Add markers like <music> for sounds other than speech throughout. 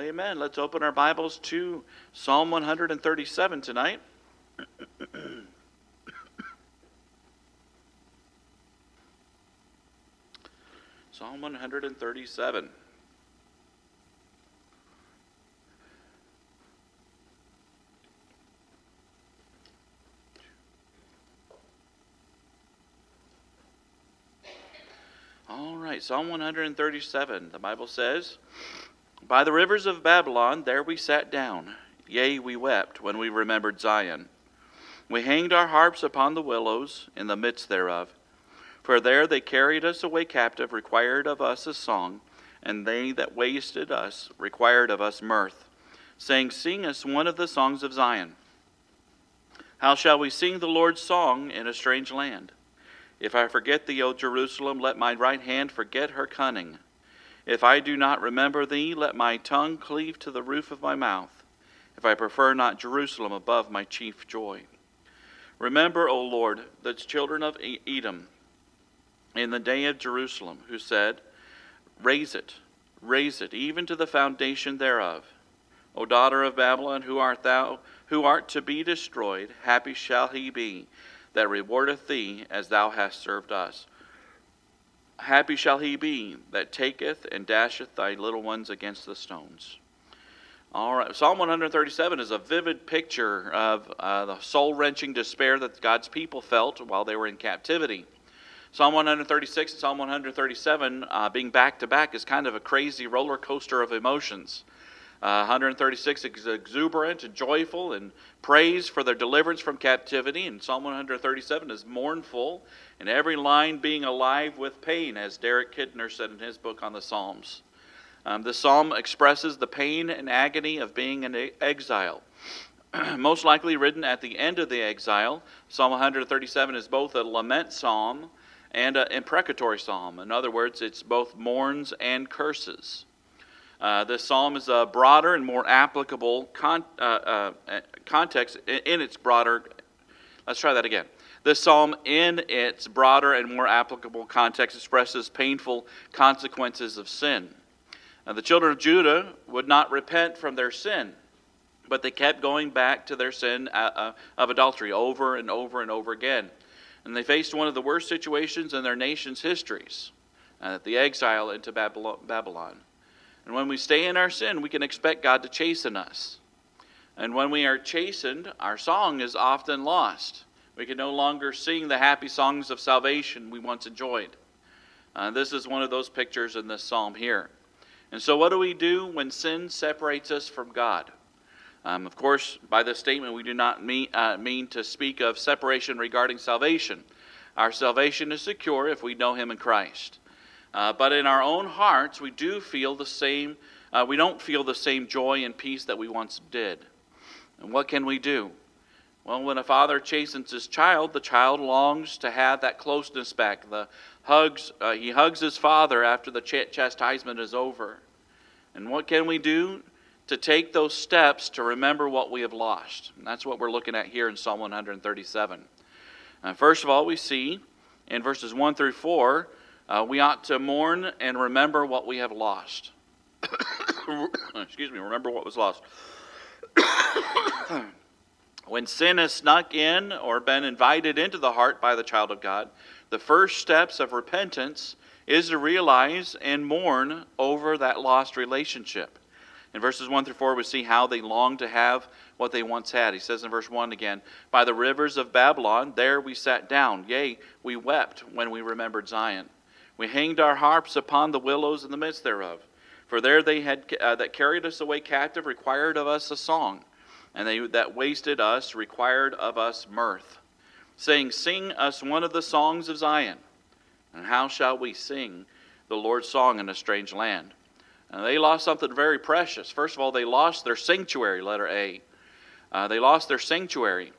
Amen. Let's open our Bibles to Psalm 137 tonight. <clears throat> Psalm 137. All right, Psalm 137. The Bible says, By the rivers of Babylon, there we sat down. Yea, we wept when we remembered Zion. We hanged our harps upon the willows in the midst thereof. For there they carried us away captive, required of us a song, and they that wasted us required of us mirth, saying, Sing us one of the songs of Zion. How shall we sing the Lord's song in a strange land? If I forget thee, O Jerusalem, let my right hand forget her cunning. If I do not remember thee, let my tongue cleave to the roof of my mouth. If I prefer not Jerusalem above my chief joy. Remember, O Lord, the children of Edom in the day of Jerusalem, who said, Raise it, raise it, even to the foundation thereof. O daughter of Babylon, who art thou, who art to be destroyed, happy shall he be that rewardeth thee as thou hast served us. Happy shall he be that taketh and dasheth thy little ones against the stones. All right, Psalm 137 is a vivid picture of uh, the soul wrenching despair that God's people felt while they were in captivity. Psalm 136 and Psalm 137 uh, being back to back is kind of a crazy roller coaster of emotions. Uh, 136 is exuberant and joyful and praise for their deliverance from captivity, and Psalm 137 is mournful, and every line being alive with pain, as Derek Kidner said in his book on the Psalms. Um, the psalm expresses the pain and agony of being in exile. <clears throat> Most likely written at the end of the exile, Psalm 137 is both a lament psalm and an imprecatory psalm. In other words, it's both mourns and curses. Uh, this psalm is a broader and more applicable con- uh, uh, context in, in its broader. Let's try that again. This psalm, in its broader and more applicable context, expresses painful consequences of sin. Now, the children of Judah would not repent from their sin, but they kept going back to their sin uh, uh, of adultery over and over and over again and they faced one of the worst situations in their nation's histories the exile into Babylon. And when we stay in our sin, we can expect God to chasten us. And when we are chastened, our song is often lost. We can no longer sing the happy songs of salvation we once enjoyed. Uh, this is one of those pictures in this psalm here. And so, what do we do when sin separates us from God? Um, of course, by this statement, we do not mean, uh, mean to speak of separation regarding salvation. Our salvation is secure if we know Him in Christ. Uh, but in our own hearts, we do feel the same, uh, we don't feel the same joy and peace that we once did. And what can we do? Well, when a father chastens his child, the child longs to have that closeness back. The hugs, uh, he hugs his father after the ch- chastisement is over. And what can we do? to take those steps to remember what we have lost. And that's what we're looking at here in Psalm 137. Uh, first of all, we see in verses 1 through 4, uh, we ought to mourn and remember what we have lost. <coughs> Excuse me, remember what was lost. <coughs> when sin has snuck in or been invited into the heart by the child of God, the first steps of repentance is to realize and mourn over that lost relationship. In verses 1 through 4, we see how they long to have what they once had. He says in verse 1 again, By the rivers of Babylon, there we sat down. Yea, we wept when we remembered Zion. We hanged our harps upon the willows in the midst thereof. For there they had uh, that carried us away captive required of us a song, and they that wasted us required of us mirth, saying, Sing us one of the songs of Zion. And how shall we sing the Lord's song in a strange land? And they lost something very precious. First of all, they lost their sanctuary, letter A. Uh, they lost their sanctuary.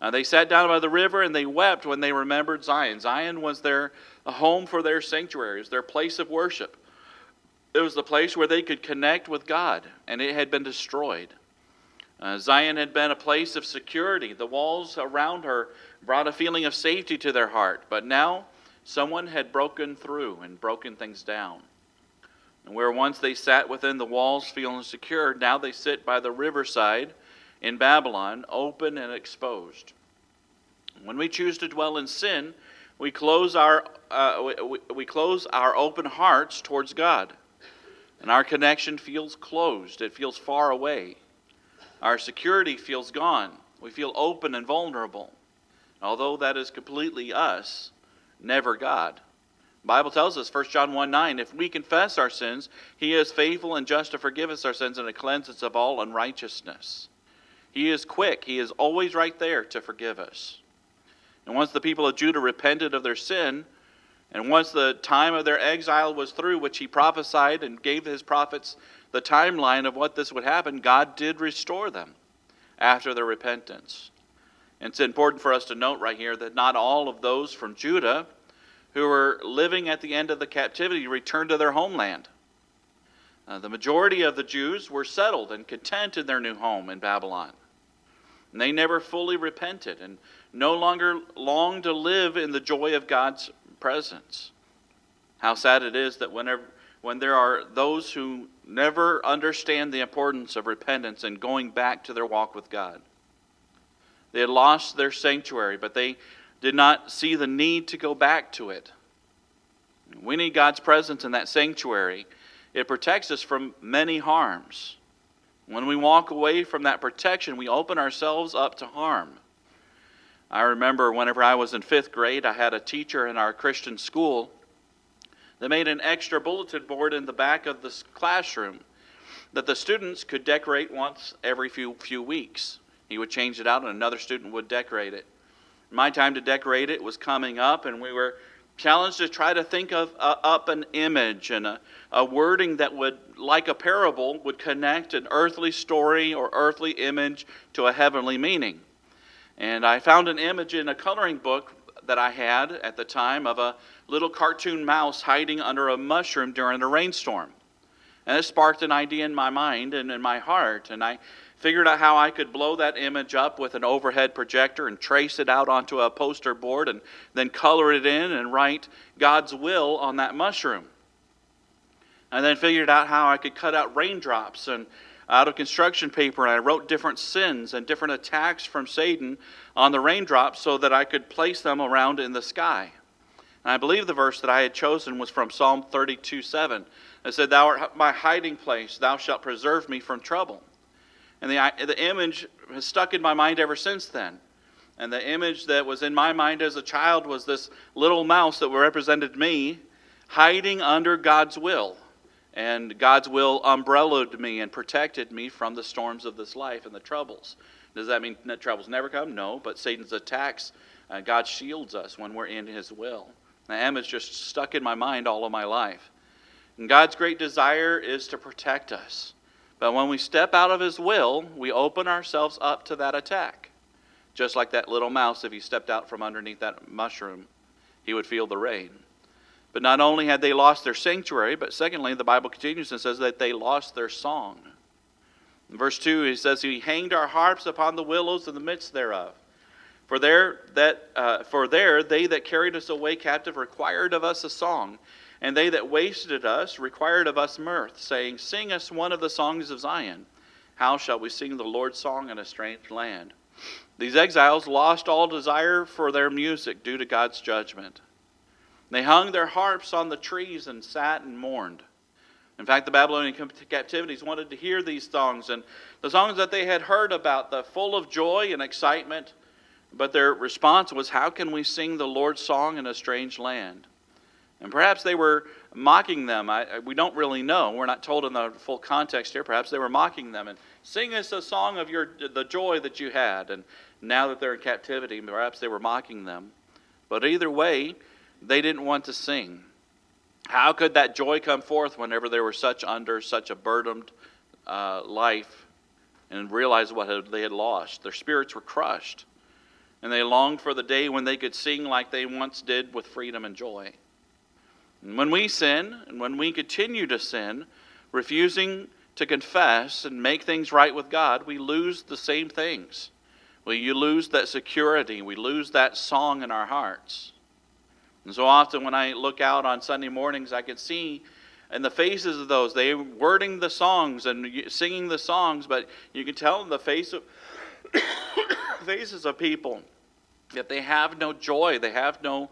Uh, they sat down by the river and they wept when they remembered Zion. Zion was their home for their was their place of worship. It was the place where they could connect with God, and it had been destroyed. Uh, Zion had been a place of security. The walls around her brought a feeling of safety to their heart, but now someone had broken through and broken things down. And where once they sat within the walls feeling secure, now they sit by the riverside in Babylon, open and exposed. When we choose to dwell in sin, we close our, uh, we, we close our open hearts towards God. And our connection feels closed, it feels far away. Our security feels gone. We feel open and vulnerable. Although that is completely us, never God. The Bible tells us, 1 John 1 9, if we confess our sins, he is faithful and just to forgive us our sins and to cleanse us of all unrighteousness. He is quick, he is always right there to forgive us. And once the people of Judah repented of their sin, and once the time of their exile was through, which he prophesied and gave his prophets the timeline of what this would happen, God did restore them after their repentance. It's important for us to note right here that not all of those from Judah who were living at the end of the captivity returned to their homeland. Uh, the majority of the Jews were settled and content in their new home in Babylon. And they never fully repented and no longer longed to live in the joy of God's presence. How sad it is that whenever when there are those who never understand the importance of repentance and going back to their walk with God. They had lost their sanctuary, but they did not see the need to go back to it. We need God's presence in that sanctuary. It protects us from many harms. When we walk away from that protection, we open ourselves up to harm. I remember whenever I was in fifth grade, I had a teacher in our Christian school that made an extra bulletin board in the back of the classroom that the students could decorate once every few, few weeks. He would change it out, and another student would decorate it. My time to decorate it was coming up, and we were challenged to try to think of uh, up an image and a, a wording that would, like a parable, would connect an earthly story or earthly image to a heavenly meaning. And I found an image in a coloring book that I had at the time of a little cartoon mouse hiding under a mushroom during a rainstorm. And it sparked an idea in my mind and in my heart. And I figured out how I could blow that image up with an overhead projector and trace it out onto a poster board and then color it in and write God's will on that mushroom. And then figured out how I could cut out raindrops and out of construction paper and I wrote different sins and different attacks from Satan on the raindrops so that I could place them around in the sky. And I believe the verse that I had chosen was from Psalm 32 7. It said, Thou art my hiding place, thou shalt preserve me from trouble. And the, the image has stuck in my mind ever since then. And the image that was in my mind as a child was this little mouse that represented me hiding under God's will. And God's will umbrellaed me and protected me from the storms of this life and the troubles. Does that mean that troubles never come? No, but Satan's attacks, uh, God shields us when we're in His will. The image just stuck in my mind all of my life. And God's great desire is to protect us. But when we step out of His will, we open ourselves up to that attack. Just like that little mouse, if he stepped out from underneath that mushroom, he would feel the rain. But not only had they lost their sanctuary, but secondly, the Bible continues and says that they lost their song. In verse 2, he says, He hanged our harps upon the willows in the midst thereof. For there, that, uh, for there they that carried us away captive required of us a song, and they that wasted us required of us mirth, saying, Sing us one of the songs of Zion. How shall we sing the Lord's song in a strange land? These exiles lost all desire for their music due to God's judgment. They hung their harps on the trees and sat and mourned. In fact, the Babylonian captivities wanted to hear these songs, and the songs that they had heard about, the full of joy and excitement, but their response was, How can we sing the Lord's song in a strange land? And perhaps they were mocking them. I, we don't really know. We're not told in the full context here. Perhaps they were mocking them and sing us a song of your the joy that you had. And now that they're in captivity, perhaps they were mocking them. But either way, they didn't want to sing. How could that joy come forth whenever they were such under such a burdened uh, life and realized what they had lost? Their spirits were crushed, and they longed for the day when they could sing like they once did with freedom and joy. And when we sin, and when we continue to sin, refusing to confess and make things right with God, we lose the same things. We you lose that security. We lose that song in our hearts. And so often when I look out on Sunday mornings, I can see in the faces of those. They wording the songs and singing the songs, but you can tell in the face of <coughs> faces of people that they have no joy. They have no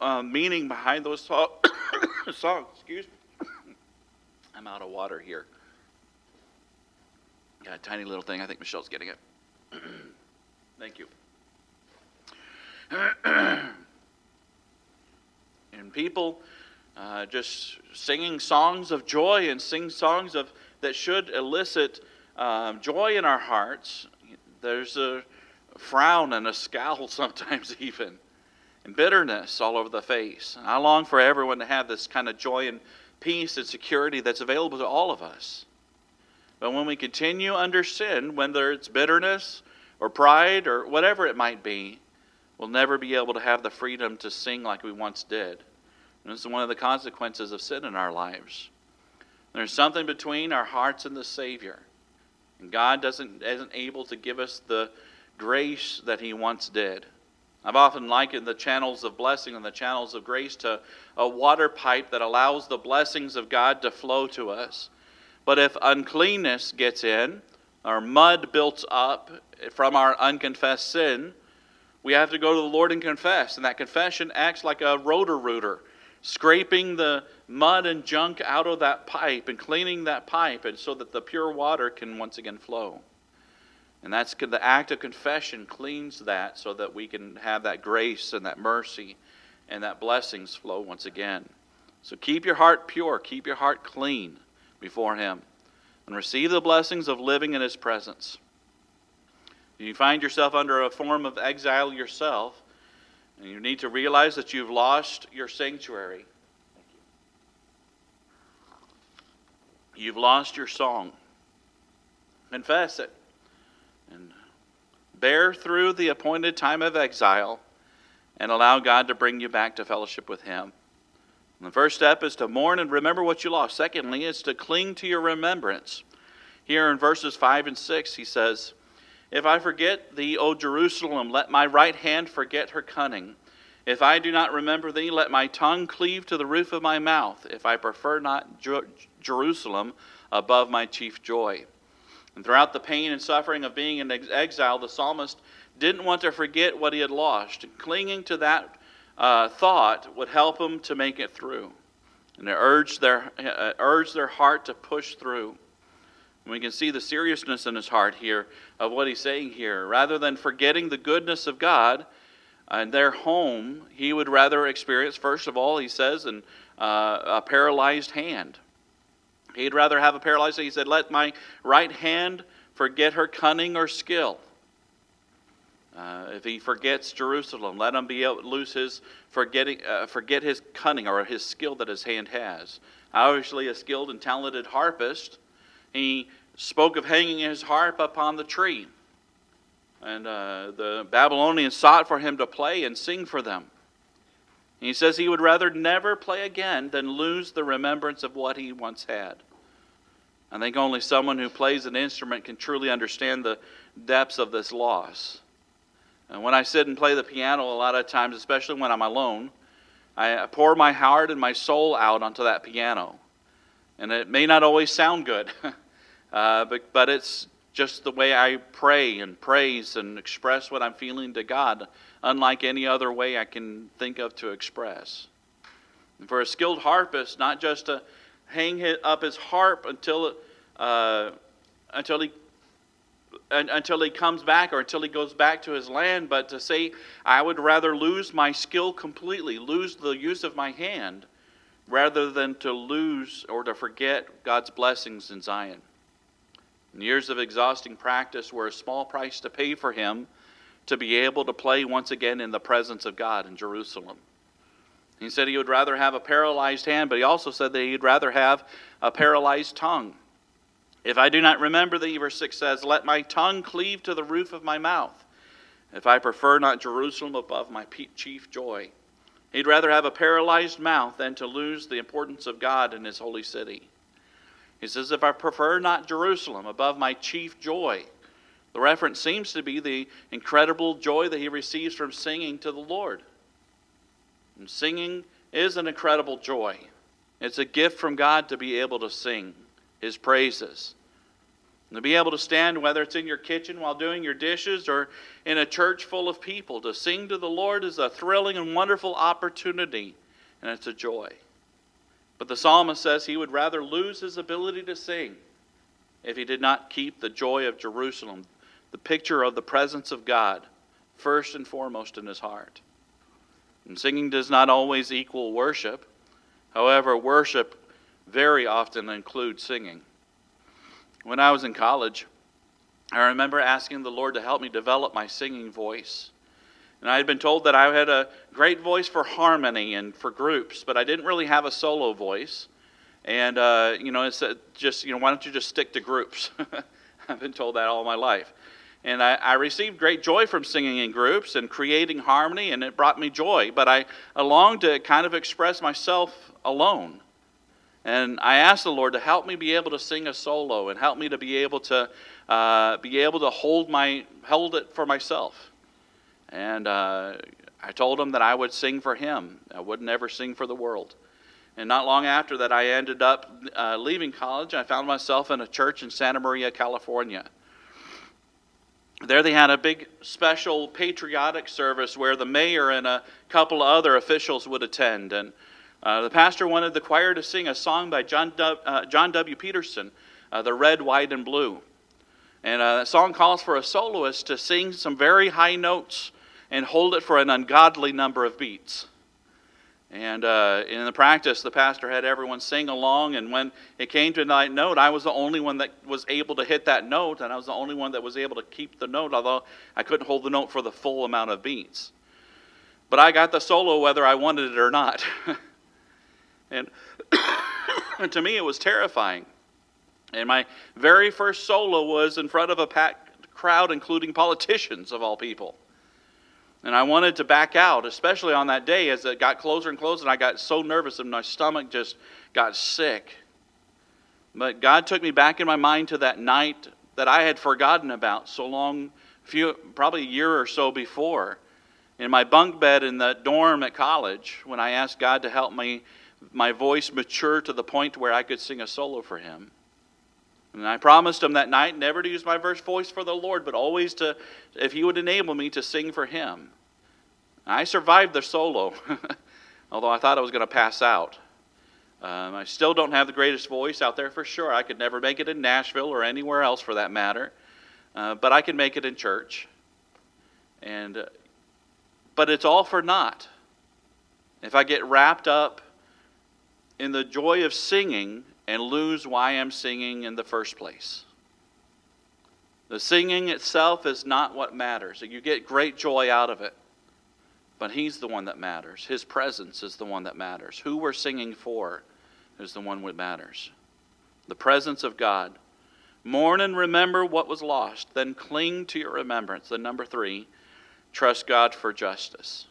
uh, meaning behind those so- <coughs> songs. Excuse me. <coughs> I'm out of water here. Got a tiny little thing. I think Michelle's getting it. Thank you. and people uh, just singing songs of joy and sing songs of that should elicit uh, joy in our hearts. There's a frown and a scowl <laughs> sometimes, even, and bitterness all over the face. And I long for everyone to have this kind of joy and peace and security that's available to all of us. But when we continue under sin, whether it's bitterness or pride or whatever it might be, we'll never be able to have the freedom to sing like we once did. And this is one of the consequences of sin in our lives. There's something between our hearts and the Savior. God doesn't, isn't able to give us the grace that He once did. I've often likened the channels of blessing and the channels of grace to a water pipe that allows the blessings of God to flow to us. But if uncleanness gets in, or mud builds up from our unconfessed sin, we have to go to the Lord and confess. And that confession acts like a Roto-Rooter, scraping the mud and junk out of that pipe and cleaning that pipe and so that the pure water can once again flow. And that's the act of confession cleans that so that we can have that grace and that mercy and that blessings flow once again. So keep your heart pure, keep your heart clean before Him, and receive the blessings of living in His presence. If you find yourself under a form of exile yourself, and you need to realize that you've lost your sanctuary, you've lost your song. Confess it and bear through the appointed time of exile and allow God to bring you back to fellowship with Him. And the first step is to mourn and remember what you lost. Secondly, is to cling to your remembrance. Here in verses 5 and 6, he says, If I forget thee, O Jerusalem, let my right hand forget her cunning. If I do not remember thee, let my tongue cleave to the roof of my mouth, if I prefer not Jer- Jerusalem above my chief joy. And throughout the pain and suffering of being in exile, the psalmist didn't want to forget what he had lost. Clinging to that uh, thought would help him to make it through. And it urged their, uh, urged their heart to push through. And we can see the seriousness in his heart here of what he's saying here. Rather than forgetting the goodness of God and their home, he would rather experience, first of all, he says, an, uh, a paralyzed hand. He'd rather have a paralyzed. He said, Let my right hand forget her cunning or skill. Uh, if he forgets Jerusalem, let him be able to lose his forgetting, uh, forget his cunning or his skill that his hand has. Obviously, a skilled and talented harpist, he spoke of hanging his harp upon the tree. And uh, the Babylonians sought for him to play and sing for them. He says he would rather never play again than lose the remembrance of what he once had. I think only someone who plays an instrument can truly understand the depths of this loss. And when I sit and play the piano, a lot of times, especially when I'm alone, I pour my heart and my soul out onto that piano. And it may not always sound good, <laughs> uh, but, but it's just the way I pray and praise and express what I'm feeling to God, unlike any other way I can think of to express. And for a skilled harpist, not just to hang up his harp until, uh, until he until he comes back or until he goes back to his land, but to say, I would rather lose my skill completely, lose the use of my hand, rather than to lose or to forget God's blessings in Zion. And years of exhausting practice were a small price to pay for him to be able to play once again in the presence of God in Jerusalem. He said he would rather have a paralyzed hand, but he also said that he'd rather have a paralyzed tongue. If I do not remember thee, verse 6 says, Let my tongue cleave to the roof of my mouth, if I prefer not Jerusalem above my chief joy. He'd rather have a paralyzed mouth than to lose the importance of God in his holy city. He says, If I prefer not Jerusalem above my chief joy. The reference seems to be the incredible joy that he receives from singing to the Lord. And singing is an incredible joy. It's a gift from God to be able to sing His praises. To be able to stand, whether it's in your kitchen while doing your dishes or in a church full of people, to sing to the Lord is a thrilling and wonderful opportunity, and it's a joy. But the psalmist says he would rather lose his ability to sing if he did not keep the joy of Jerusalem, the picture of the presence of God, first and foremost in his heart. And singing does not always equal worship. However, worship very often includes singing. When I was in college, I remember asking the Lord to help me develop my singing voice. And I had been told that I had a great voice for harmony and for groups, but I didn't really have a solo voice. And, uh, you know, it's just, you know, why don't you just stick to groups? <laughs> I've been told that all my life. And I, I, received great joy from singing in groups and creating harmony, and it brought me joy. But I, I longed to kind of express myself alone. And I asked the Lord to help me be able to sing a solo and help me to be able to uh, be able to hold my hold it for myself. And uh, I told him that I would sing for him. I would never sing for the world. And not long after that, I ended up uh, leaving college. I found myself in a church in Santa Maria, California. There, they had a big special patriotic service where the mayor and a couple of other officials would attend. And uh, the pastor wanted the choir to sing a song by John, w, uh, John W. Peterson, uh, The Red, White, and Blue. And uh, that song calls for a soloist to sing some very high notes and hold it for an ungodly number of beats. And uh, in the practice, the pastor had everyone sing along, and when it came to that note, I was the only one that was able to hit that note, and I was the only one that was able to keep the note, although I couldn't hold the note for the full amount of beats. But I got the solo whether I wanted it or not. <laughs> <coughs> and to me, it was terrifying. And my very first solo was in front of a packed crowd, including politicians of all people. And I wanted to back out, especially on that day as it got closer and closer, and I got so nervous and my stomach just got sick. But God took me back in my mind to that night that I had forgotten about so long, few, probably a year or so before, in my bunk bed in the dorm at college, when I asked God to help me, my voice mature to the point where I could sing a solo for Him. And I promised him that night never to use my verse voice for the Lord, but always to, if he would enable me, to sing for him. I survived the solo, <laughs> although I thought I was going to pass out. Um, I still don't have the greatest voice out there for sure. I could never make it in Nashville or anywhere else for that matter, uh, but I can make it in church. And, uh, but it's all for naught. If I get wrapped up in the joy of singing and lose why I'm singing in the first place. The singing itself is not what matters. You get great joy out of it. But He's the one that matters. His presence is the one that matters. Who we're singing for is the one that matters. The presence of God. Mourn and remember what was lost, then cling to your remembrance. Then, number three, trust God for justice.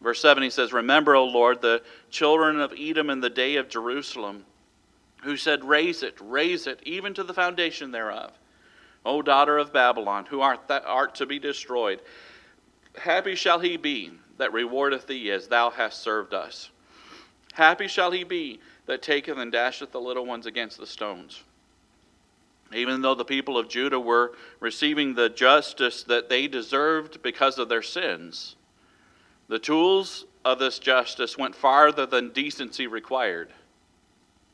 Verse 7, he says, Remember, O Lord, the children of Edom in the day of Jerusalem who said, Raise it, raise it, even to the foundation thereof. O daughter of Babylon, who art, that art to be destroyed, happy shall he be that rewardeth thee as thou hast served us. Happy shall he be that taketh and dasheth the little ones against the stones. Even though the people of Judah were receiving the justice that they deserved because of their sins, the tools of this justice went farther than decency required.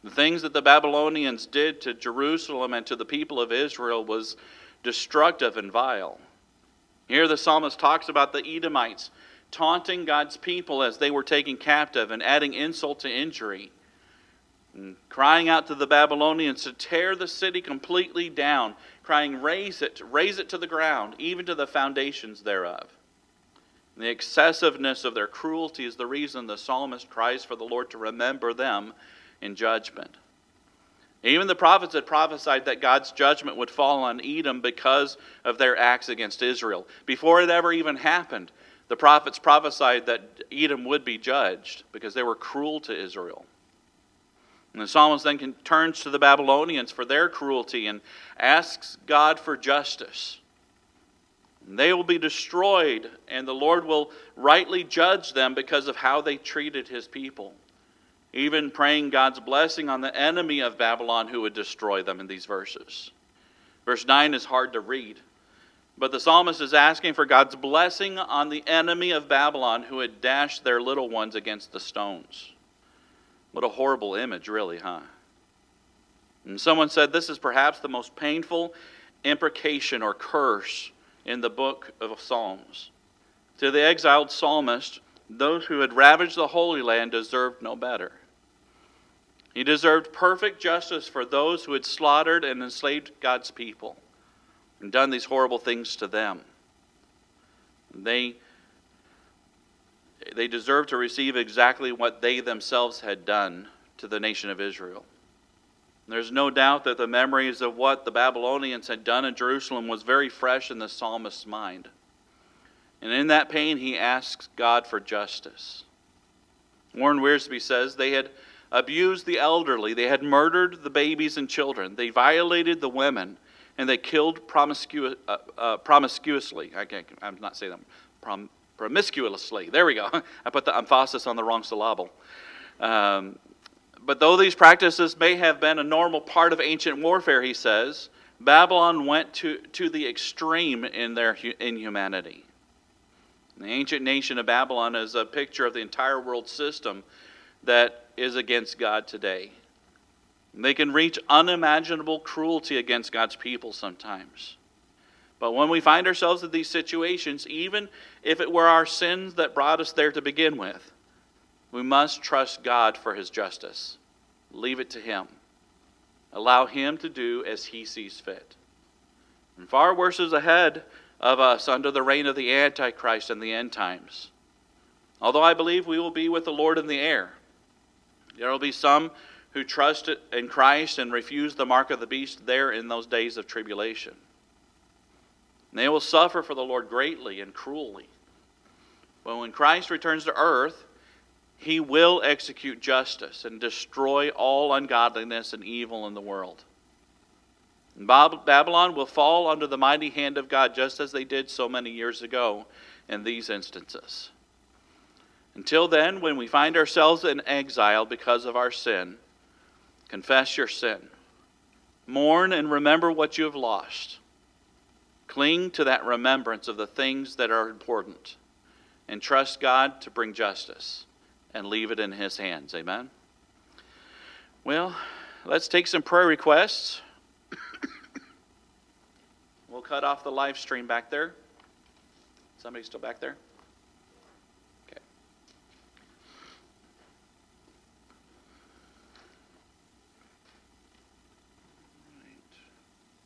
The things that the Babylonians did to Jerusalem and to the people of Israel was destructive and vile. Here the psalmist talks about the Edomites taunting God's people as they were taken captive and adding insult to injury. And crying out to the Babylonians to tear the city completely down, crying, Raise it, raise it to the ground, even to the foundations thereof. The excessiveness of their cruelty is the reason the psalmist cries for the Lord to remember them in judgment. Even the prophets had prophesied that God's judgment would fall on Edom because of their acts against Israel. Before it ever even happened, the prophets prophesied that Edom would be judged because they were cruel to Israel. And the psalmist then turns to the Babylonians for their cruelty and asks God for justice. They will be destroyed, and the Lord will rightly judge them because of how they treated his people. even praying God's blessing on the enemy of Babylon who would destroy them in these verses. Verse 9 is hard to read, but the psalmist is asking for God's blessing on the enemy of Babylon who had dashed their little ones against the stones. What a horrible image, really, huh? And someone said this is perhaps the most painful imprecation or curse in the book of Psalms. To the exiled psalmist, those who had ravaged the Holy Land deserved no better. He deserved perfect justice for those who had slaughtered and enslaved God's people and done these horrible things to them. They, they deserved to receive exactly what they themselves had done to the nation of Israel. There's no doubt that the memories of what the Babylonians had done in Jerusalem was very fresh in the psalmist's mind. And in that pain, he asks God for justice. Warren Wiersbe says they had abused the elderly, they had murdered the babies and children, they violated the women, and they killed promiscu- uh, uh, promiscuously. I can't, I'm not saying that. Prom- promiscuously. There we go. <laughs> I put the emphasis on the wrong syllable. Um, but though these practices may have been a normal part of ancient warfare, he says, Babylon went to, to the extreme in their inhumanity. The ancient nation of Babylon is a picture of the entire world system that is against God today. They can reach unimaginable cruelty against God's people sometimes. But when we find ourselves in these situations, even if it were our sins that brought us there to begin with, we must trust God for his justice. Leave it to him. Allow him to do as he sees fit. And far worse is ahead of us under the reign of the Antichrist in the end times. Although I believe we will be with the Lord in the air, there will be some who trust in Christ and refuse the mark of the beast there in those days of tribulation. And they will suffer for the Lord greatly and cruelly. But when Christ returns to earth, he will execute justice and destroy all ungodliness and evil in the world. And Babylon will fall under the mighty hand of God just as they did so many years ago in these instances. Until then, when we find ourselves in exile because of our sin, confess your sin. Mourn and remember what you have lost. Cling to that remembrance of the things that are important and trust God to bring justice and leave it in His hands. Amen? Well, let's take some prayer requests. <coughs> we'll cut off the live stream back there. Somebody still back there?